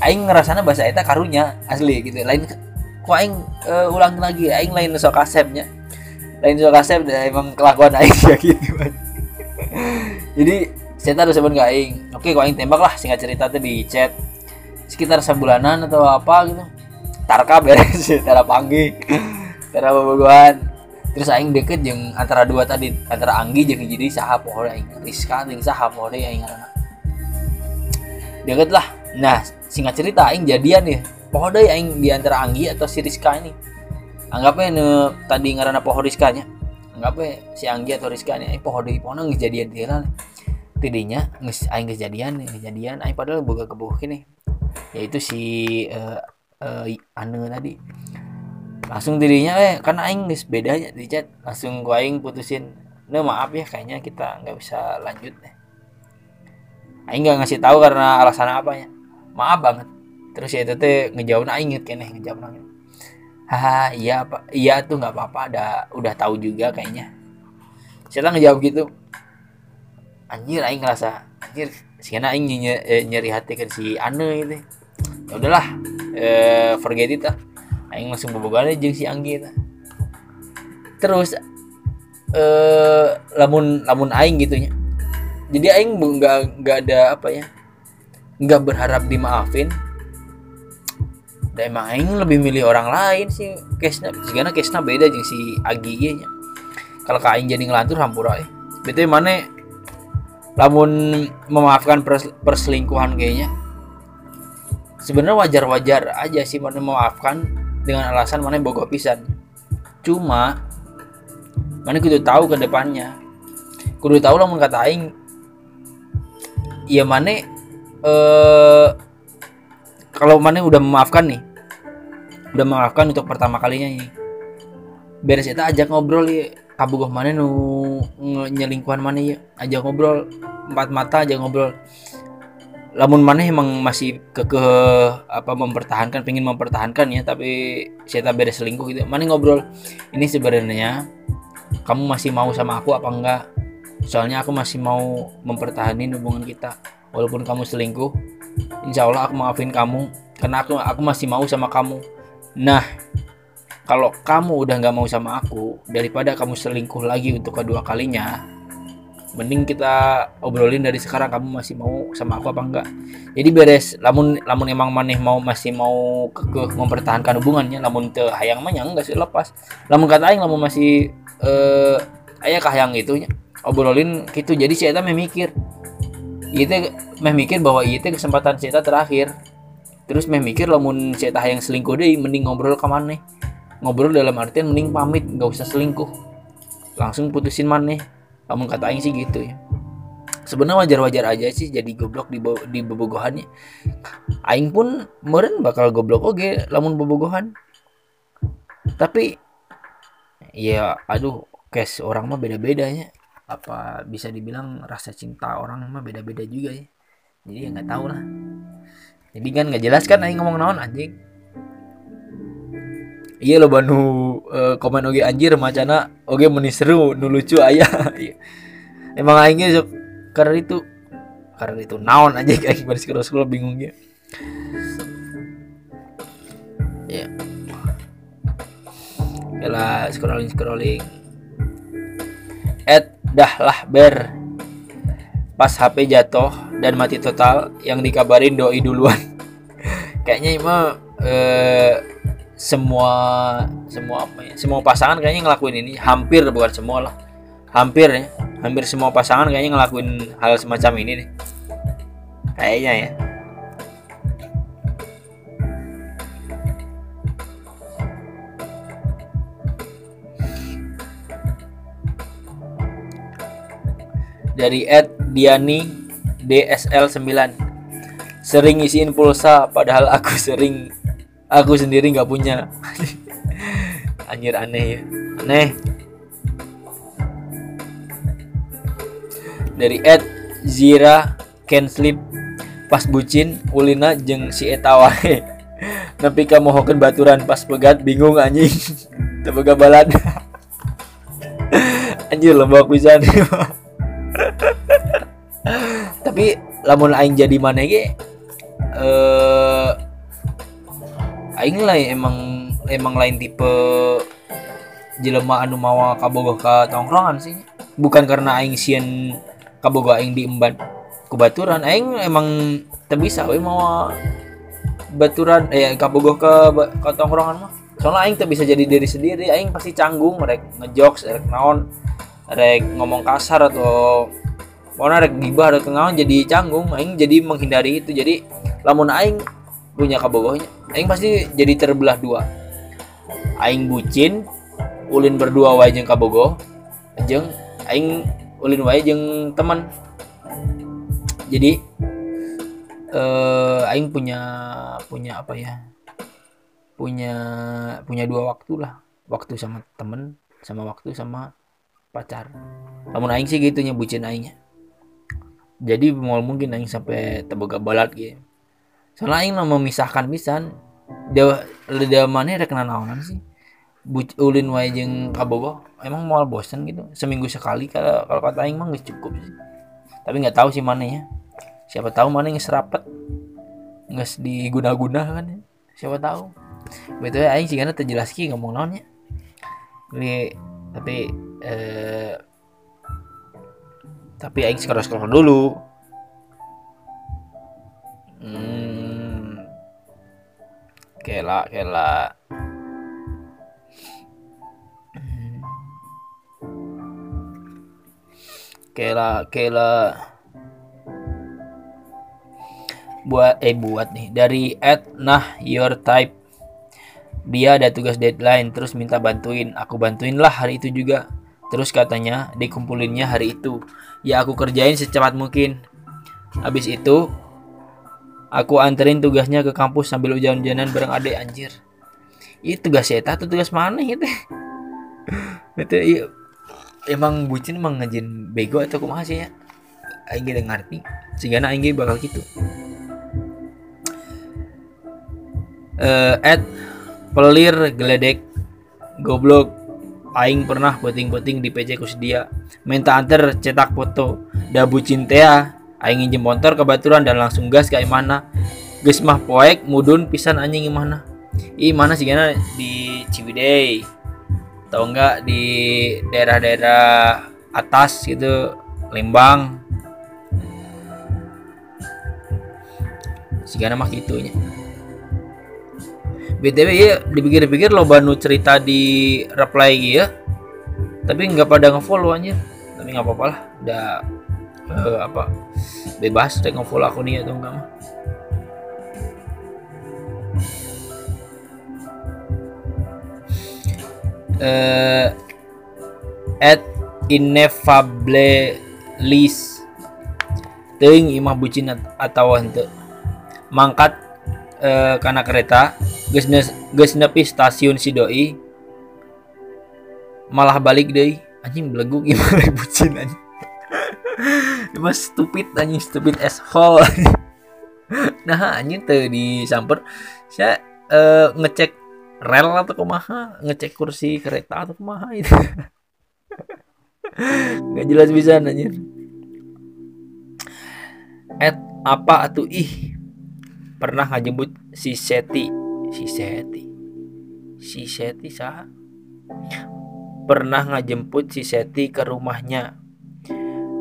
aing ngerasana bahasa eta karunya asli gitu. Lain ku aing uh, ulang lagi aing lain sok kasepnya. Lain sok kasep emang kelakuan aing ya gitu. Jadi saya harus sebenarnya aing. Oke ku aing tembak lah singkat cerita tuh di chat. Sekitar sebulanan atau apa gitu tarka beres tara panggi tara bobogohan terus aing deket yang antara dua tadi antara Anggi jadi jadi sahab pohon aing Rizka jeung sahab pohon aing deket lah. Nah singkat cerita aing jadian ya. Pohon aing di antara Anggi atau si Rizka ini. Anggapnya ne, tadi ngaranna pohon Rizka nya anggapnya si Anggi atau Rizka ini pohon deh pohon nggak jadian dia lah. Tidinya nges aing kejadian kejadian aing padahal boga kebuh ini yaitu si uh, uh, anu tadi. Langsung dirinya eh karena aing guys bedanya di chat. Langsung gua aing putusin nah maaf ya kayaknya kita nggak bisa lanjut deh. Aing nggak ngasih tahu karena alasan apa ya. Maaf banget. Terus ya itu teh ngejauhin aing inget keneh ngejauh nanya haha iya apa iya tuh nggak apa-apa. Ada udah tahu juga kayaknya. Saya ngejawab gitu anjir aing ngerasa anjir karena aing nyeri, eh, nyeri hati kan si Ane gitu. Ya udahlah eh, forget it lah. Aing langsung bobogan aja si Anggi ta. terus eh lamun lamun aing gitunya jadi aing nggak nggak ada apa ya nggak berharap dimaafin. Dan emang aing lebih milih orang lain sih kesna karena kesna beda jeung si Agi nya. Kalau aing jadi ngelantur hampura eh betul mana? Lamun memaafkan perselingkuhan kayaknya sebenarnya wajar-wajar aja sih mana memaafkan dengan alasan mana bogo pisan. Cuma mana kudu tahu ke depannya. Kudu tahu lah kata aing iya mana eh kalau mana udah memaafkan nih udah memaafkan untuk pertama kalinya nih. Beres itu ajak ngobrol ya kabugoh mana nu nyelingkuhan mana ya ajak ngobrol. Empat mata aja ngobrol lamun mana emang masih ke ke apa mempertahankan pengen mempertahankan ya tapi saya tak beres selingkuh gitu. Mana ngobrol ini sebenarnya kamu masih mau sama aku apa enggak? Soalnya aku masih mau mempertahankan hubungan kita. Walaupun kamu selingkuh insya Allah aku maafin kamu karena aku aku masih mau sama kamu. Nah kalau kamu udah nggak mau sama aku daripada kamu selingkuh lagi untuk kedua kalinya mending kita obrolin dari sekarang kamu masih mau sama aku apa enggak. Jadi beres lamun lamun emang maneh mau masih mau ke, ke mempertahankan hubungannya lamun te hayang mah enggak sih lepas. Lamun kata aing lamun masih eh aya kahayang itunya obrolin gitu. Jadi saya memikir itu memikir bahwa itu kesempatan saya terakhir. Terus memikir lamun saya hayang selingkuh deh mending ngobrol ke mana ngobrol dalam artian mending pamit nggak usah selingkuh. Langsung putusin mana kamu kata aing sih gitu ya. Sebenarnya wajar-wajar aja sih jadi goblok di di bobogohannya. Aing pun meren bakal goblok oke lamun bobogohan. Tapi ya aduh kes orang mah beda-bedanya. Apa bisa dibilang rasa cinta orang mah beda-beda juga ya. Jadi ya nggak tahu lah jadi kan nggak jelas kan aing ngomong naon anjing iya lo banu uh, komen oge anjir macana oge meni seru nu lucu ayah iya. emang aingnya sok karena itu karena itu naon aja kayak baris scroll scroll bingung ya. Ya lah scrolling scrolling. Ed dah lah ber. Pas HP jatuh dan mati total yang dikabarin doi duluan. Kayaknya emang eh, semua semua apa ya semua pasangan kayaknya ngelakuin ini. Hampir bukan semua lah. Hampir ya. Hampir semua pasangan kayaknya ngelakuin hal semacam ini nih kayaknya ya. Dari Ed Diani DSL 9 sering isiin pulsa padahal aku sering aku sendiri nggak punya. Anjir aneh ya. Aneh. Dari Ed Zira Can Sleep pas bucin Ulina jeng si etawahe nepi kamu hoken baturan pas pegat bingung anjing. Tebega balad anjir bisa nih tapi lamun aing jadi mana ge eh aing lah emang emang lain tipe jelema anu mawa kabogoh ka tongkrongan sih. Bukan karena aing sieun kabogoh aing diemban ku baturan aing emang teu bisa we mawa baturan eh kabogoh ke ke tongkrongan mah. Soalnya aing teu bisa jadi diri sendiri aing pasti canggung rek ngejokes rek naon rek ngomong kasar atau Pokoknya rek gibah rek ngawan jadi canggung. Aing jadi menghindari itu. Jadi lamun aing punya kabogohnya. Aing pasti jadi terbelah dua. Aing bucin ulin berdua wae jeung kabogoh aing ulin wae jeung teman. Jadi eh aing punya punya apa ya? Punya punya dua waktu lah. Waktu sama temen sama waktu sama pacar. Namun aing sih gitunya bucin aingnya. Jadi mau mungkin aing sampai teboga balat gitu mah memisahkan pisan. Dia dia mana kena naonan sih? Buc, ulin wae jeung kabogo emang mau bosen gitu. Seminggu sekali kalau kalau kata aing mah cukup sih. Tapi nggak tahu sih mana ya. Siapa tahu mana yang serapet. Nggak diguna-guna kan ya. siapa tahu. Betul aing sih karena terjelas ki ngomong naonnya tapi tapi eh, tapi aing scroll scroll dulu. Hmm kela kela kela kela buat eh buat nih. Dari at nah your type. Dia ada tugas deadline terus minta bantuin. Aku bantuin lah hari itu juga. Terus katanya dikumpulinnya hari itu. Ya aku kerjain secepat mungkin. Habis itu aku anterin tugasnya ke kampus sambil hujan-hujanan bareng adek anjir. Itu tugas saya tuh tugas mana itu. Itu iya. emang bucin emang ngajin bego atau kumaha sih ya? Aing gak ngerti. Sehingga aing bakal gitu. Eh at pelir geledek goblok. Aing pernah puting-puting di PJ Kusdia minta anter cetak foto. Da bucin teh aing nginjem motor ke baturan dan langsung gas kayak mana geus mah poek mudun pisan anjing mana ih mana sih gana di Ciwidey. Atau enggak di daerah-daerah atas gitu Lembang. Sigana mah gitunya. Btw ya dipikir-pikir lo banu cerita di reply ya. Tapi nggak pada ngefollow aja tapi nggak apa-apa lah udah eh, apa? Bebas deh ngefollow aku nih atau enggak eh at ineffable list. Ting imah bucin atau henteu mangkat eh, karena kereta geus geus nepi stasiun Sidoi malah balik deh anjing belagu gimana bucin anjing mas stupid anjing stupid as hell. Nah anjing tuh disamper. Saya eh, ngecek rel atau kumaha? Ngecek kursi kereta atau kumaha itu? Nggak jelas bisa anjir at apa atuh? Ih pernah ngajemput si Seti. Si Seti. Si Seti sah? Pernah ngajemput si Seti ke rumahnya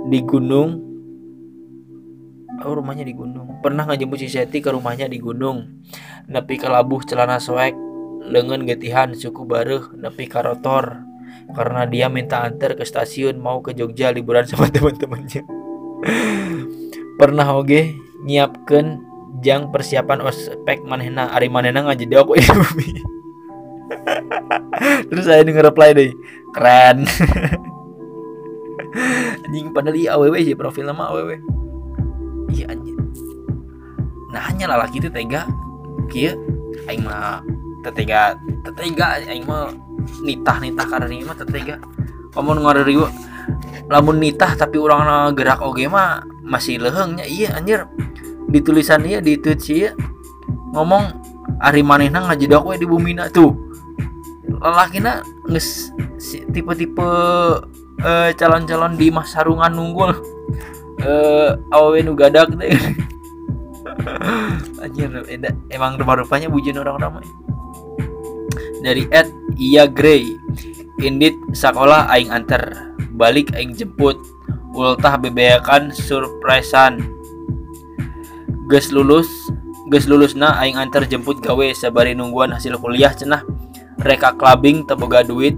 di gunung. Oh rumahnya di gunung. Pernah ngajemput si Seti ke rumahnya di gunung. Nepi kalabuh celana soek lengan getihan suku baruh nepi karotor karena dia minta antar ke stasiun mau ke Jogja liburan sama teman-temannya. Pernah oge nyiapkan jang persiapan ospek manehna ari manehna ngajedi aku ini bumi terus saya denger reply deh keren anjing padahal iya aww sih profil nama aww iya anjing. Nah hanya laki itu tega. Kia aing mah tetega tetega aing mah nitah nitah karena ini mah tetega. Kamu ngarieu lamun nitah tapi orang gerak oge mah masih lehengnya. Iya anjir. Di tulisan iya di tweet sih ngomong hari manehna ngajedok we di bumi tuh. Lelakina nges tipe-tipe calon-calon di mas sarungan nunggul uh, awe nu gadak teh anjir emang rupa-rupanya bujin orang ramai dari Ed Iya Grey Indit sekolah aing anter balik aing jemput ultah bebeakan surprisean. Ges lulus ges lulus na aing anter jemput gawe sabari nungguan hasil kuliah cenah. Reka clubbing teboga duit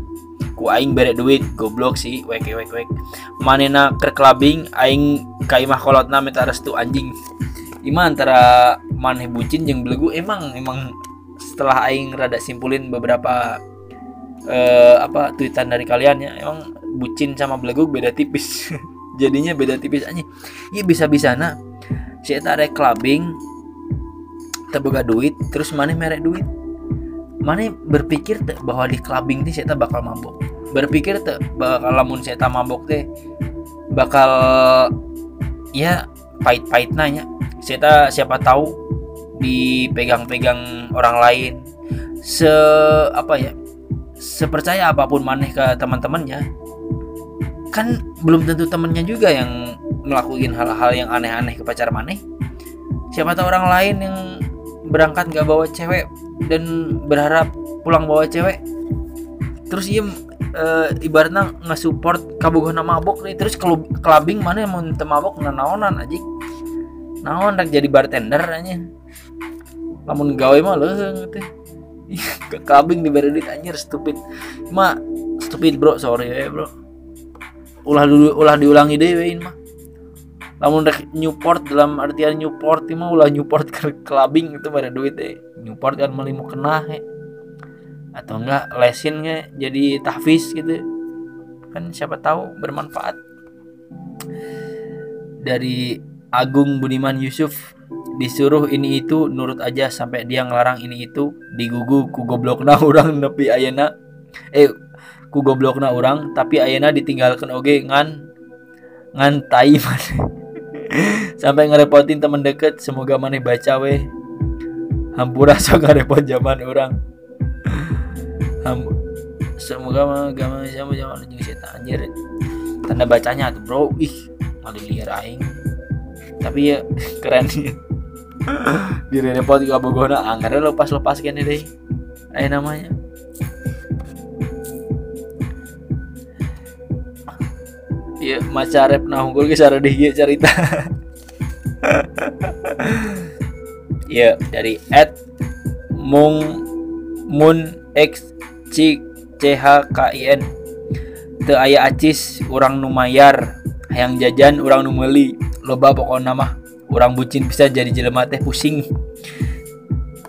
ku aing bere duit goblok sih wek wek wek manena ke clubbing aing kaimah kolotna minta restu anjing. Ima antara maneh bucin yang belegu emang emang setelah aing rada simpulin beberapa uh, apa tweetan dari kalian ya emang bucin sama belegu beda tipis. Jadinya beda tipis aja iya bisa bisa nah si ada clubbing terbuka duit terus mana merek duit. Mana berpikir bahwa di clubbing ini saya bakal mabok berpikir te, bakal lamun saya mabok teh bakal ya pahit-pahit nanya saya siapa tahu dipegang-pegang orang lain. Se apa ya sepercaya apa pun maneh ke teman-temannya kan belum tentu temennya juga yang melakukan hal-hal yang aneh-aneh ke pacar maneh. Siapa tahu orang lain yang berangkat gak bawa cewek dan berharap pulang bawa cewek. Terus ia e, ibaratnya nge-support kabogoh nama mabok nih. Terus kalau clubbing mana yang mau mabok naonan aja naon jadi bartender aja lamun gawe mah leuheung teh. Ke kabing di duit anjir stupid. Mah stupid bro. Sorry ya bro. Ulah dulu ulah diulangi deh wein mah. Lamun rek Newport dalam artian Newport mah ulah Newport ke clubbing itu pada duit deh Newport kan malah mau kena he. Atau enggak lesin jadi tahfiz gitu. Kan siapa tahu bermanfaat. Dari Agung Budiman Yusuf disuruh ini itu nurut aja sampai dia ngelarang ini itu digugu ku goblokna orang nepi ayana eh ku goblokna orang tapi ayana ditinggalkan oge ngan ngan tai sampai ngerepotin temen deket semoga maneh baca weh hampura so ngarepot zaman orang Ham semoga mah gama sama zaman jeung setan anjir. Tanda bacanya tuh bro. Ih malah liar aing. Tapi ya keren di repot juga bogona anggar lepas lepas kene deh. Ayo namanya. Iya, maca rep nah unggul ge cara deh cerita. Iya, dari at mung mun x c c h k i n. Te aya acis orang numayar hayang jajan orang numeli loba pokok nama orang bucin bisa jadi jelema teh pusing.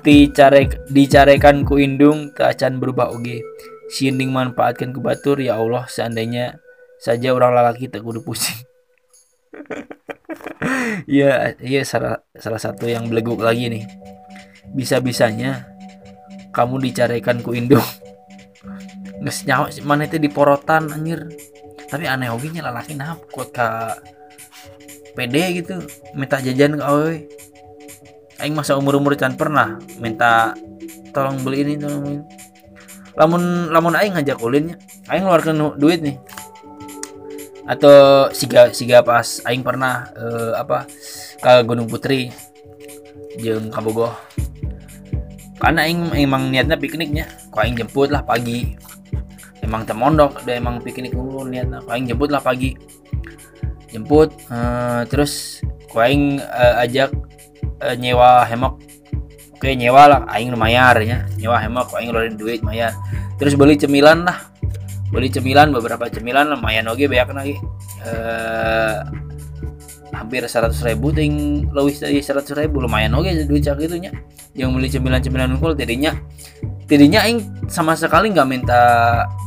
Dicarek dicarekan ku indung acan berubah oge. Sinding manfaatkan ku batur ya Allah seandainya saja orang lelaki tak kudu pusing. Ya iya salah salah satu yang beleguk lagi nih. Bisa bisanya kamu dicarekan ku indung nges nyawa mana itu di porotan anjir. Tapi aneh oge nya lalaki nah kuat ka pede gitu minta jajan ke awewe aing masa umur umur can pernah minta tolong beli ini tolong beli lamun lamun aing ngajak ulinnya aing ngeluarkan duit nih. Atau siga siga pas aing pernah uh, apa ke Gunung Putri jeng Kabogoh. Karena aing emang niatnya pikniknya kok aing jemput lah pagi emang temondok udah emang piknik dulu niatnya. Kok aing jemput lah pagi. Jemput uh, terus kuaing uh, ajak uh, nyewa hemok. Oke nyewa lah aing lumayan ya nyewa hemok aing ngeluarin duit lumayan terus beli cemilan lah. Beli cemilan beberapa cemilan lumayan oke banyak lagi. Eh, hampir seratus ribu ting lebih dari seratus ribu lumayan oke duit cak itunya. Yang beli cemilan-cemilan unggul jadinya jadinya aing sama sekali nggak minta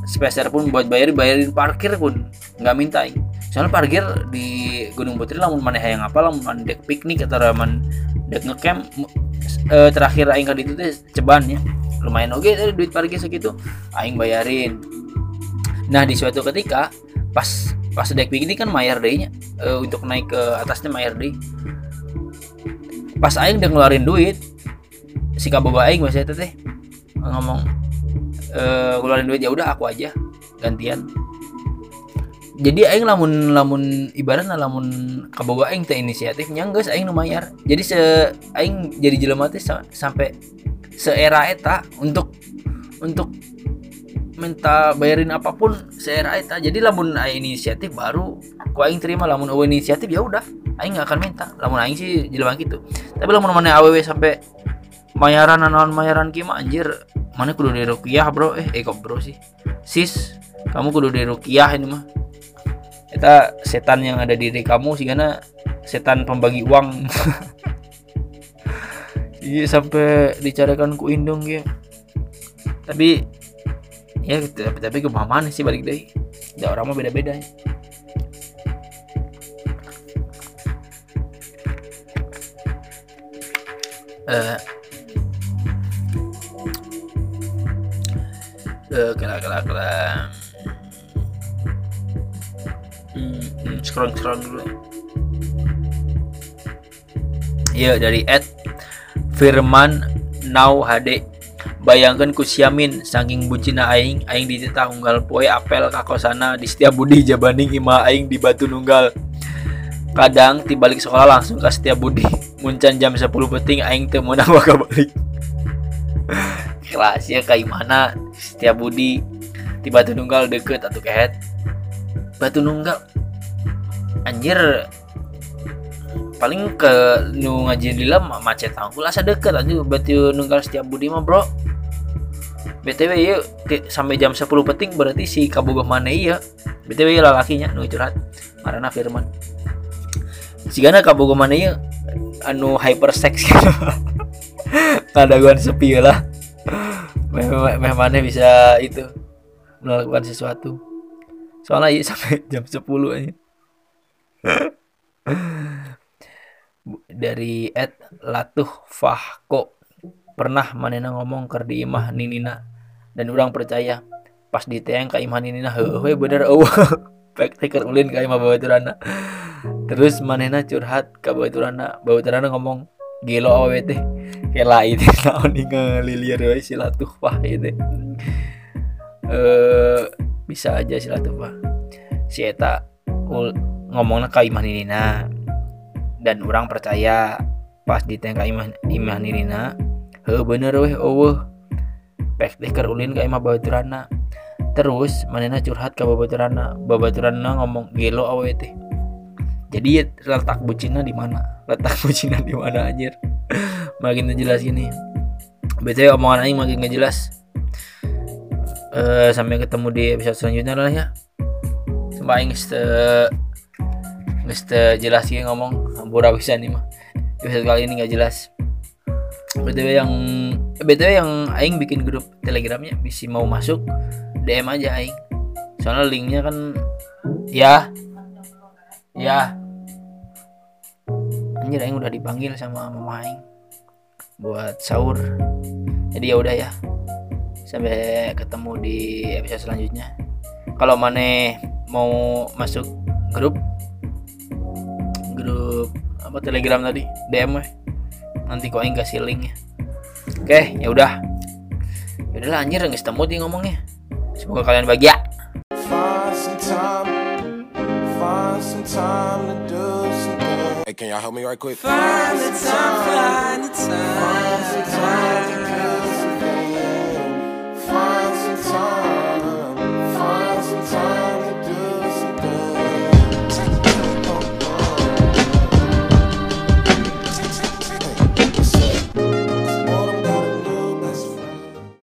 spesial pun buat bayar bayarin parkir pun nggak minta aing. Soalnya parkir di Gunung Putri lamun mana yang apa lamun mana dek piknik atau man dek ngecamp e, terakhir aing kali itu teh ceban ya. Lumayan oke dari duit parkir segitu aing bayarin. Nah di suatu ketika pas pas dek piknik kan mayar deh e, untuk naik ke atasnya mayar deh pas aing udah ngeluarin duit si kaboba aing masih teh ngomong e, ngeluarin duit ya udah aku aja gantian. Jadi aing lamun lamun ibaratnya lamun kaboga aing teh inisiatifnya geus aing nu mayar. Jadi se aing jadi jelema teh sampai seera eta untuk untuk minta bayarin apa pun seera eta. Jadi lamun aing inisiatif baru ku aing terima. Lamun awe inisiatif ya udah aing gak akan minta. Lamun aing sih jelema gitu. Tapi lamun mana awewe sampai mayaran non mayaran kima anjir. Mana kudu di rukiah bro? Eh eh bro sih? Sis kamu kudu di rukiah ini mah. Kita setan yang ada di diri kamu sih karena setan pembagi uang. Iya sampai dicarikan ku indung ya. Tapi ya tapi, tapi kemahaman sih balik deh? Ya orang mah beda beda ya. Uh, uh, kela kela kela scroll scroll dulu. Ya dari Ed Firman Now HD bayangkan ku siamin saking bucina aing aing dititah unggal poe apel kakosana di setiap budi jabaning ima aing di batu nunggal. Kadang tibalik sekolah langsung ke setiap budi. Muncan jam 10 peting aing teu meunang balik. Kelas ya kayak mana setiap budi di batu nunggal deket atau kehet. Batu nunggal. Anjir. Paling ke nu ngaji lila macet aku asa deket aja. Batu nunggal setiap budi mah bro. Btw ya sampai jam 10 peting berarti si kabogoh mana iya. Btw ya lalakinya nu curhat. Karena Firman. Si gana kabogoh mana iya anu hypersex ada gua sepi lah meh mana bisa itu melakukan sesuatu. Soalnya iya sampai jam 10 aja. Dari Ed Latuh Fahko pernah manena ngomong ker di imah ninina dan orang percaya. Pas di teang ka imah ninina heuh bener eueuh pek teker ulin ka imah bawaturana terus manena curhat ka bawaturana bawaturana ngomong gelo awewe teh kela itu naon ngalilir we si Latuh Fah itu eh bisa aja si Latuh Fah si eta ngomongnya ka imah ninina dan orang percaya pas di tengah imah ninina he bener weh oh pek teh ulin ka imah babaturana. Terus manena curhat ka babaturana. Babaturana ngomong gelo awe teh jadi letak bucina di mana? Letak bucina di mana anjir? Makin jelas ini btw omongan aing makin ngejelas. Uh, sampai ketemu di episode selanjutnya lah ya. Sampai aing Mister jelas sih ngomong. Pura bisa nih mah. Episode kali ini nggak jelas. Btw yang btw yang aing bikin grup telegramnya bisa mau masuk dm aja aing. Soalnya linknya kan ya ya. Anjir aing udah dipanggil sama mama aing buat sahur. Jadi ya udah ya. Sampai ketemu di episode selanjutnya. Kalau mana mau masuk grup grup apa telegram tadi DM weh nanti kok aing kasih linknya oke ya udah. Ya udahlah anjir nggak ketemu dia ngomongnya. Semoga kalian bahagia time to do. Hey, can y'all help me right quick? Find the time, find the time. Find time, find some time.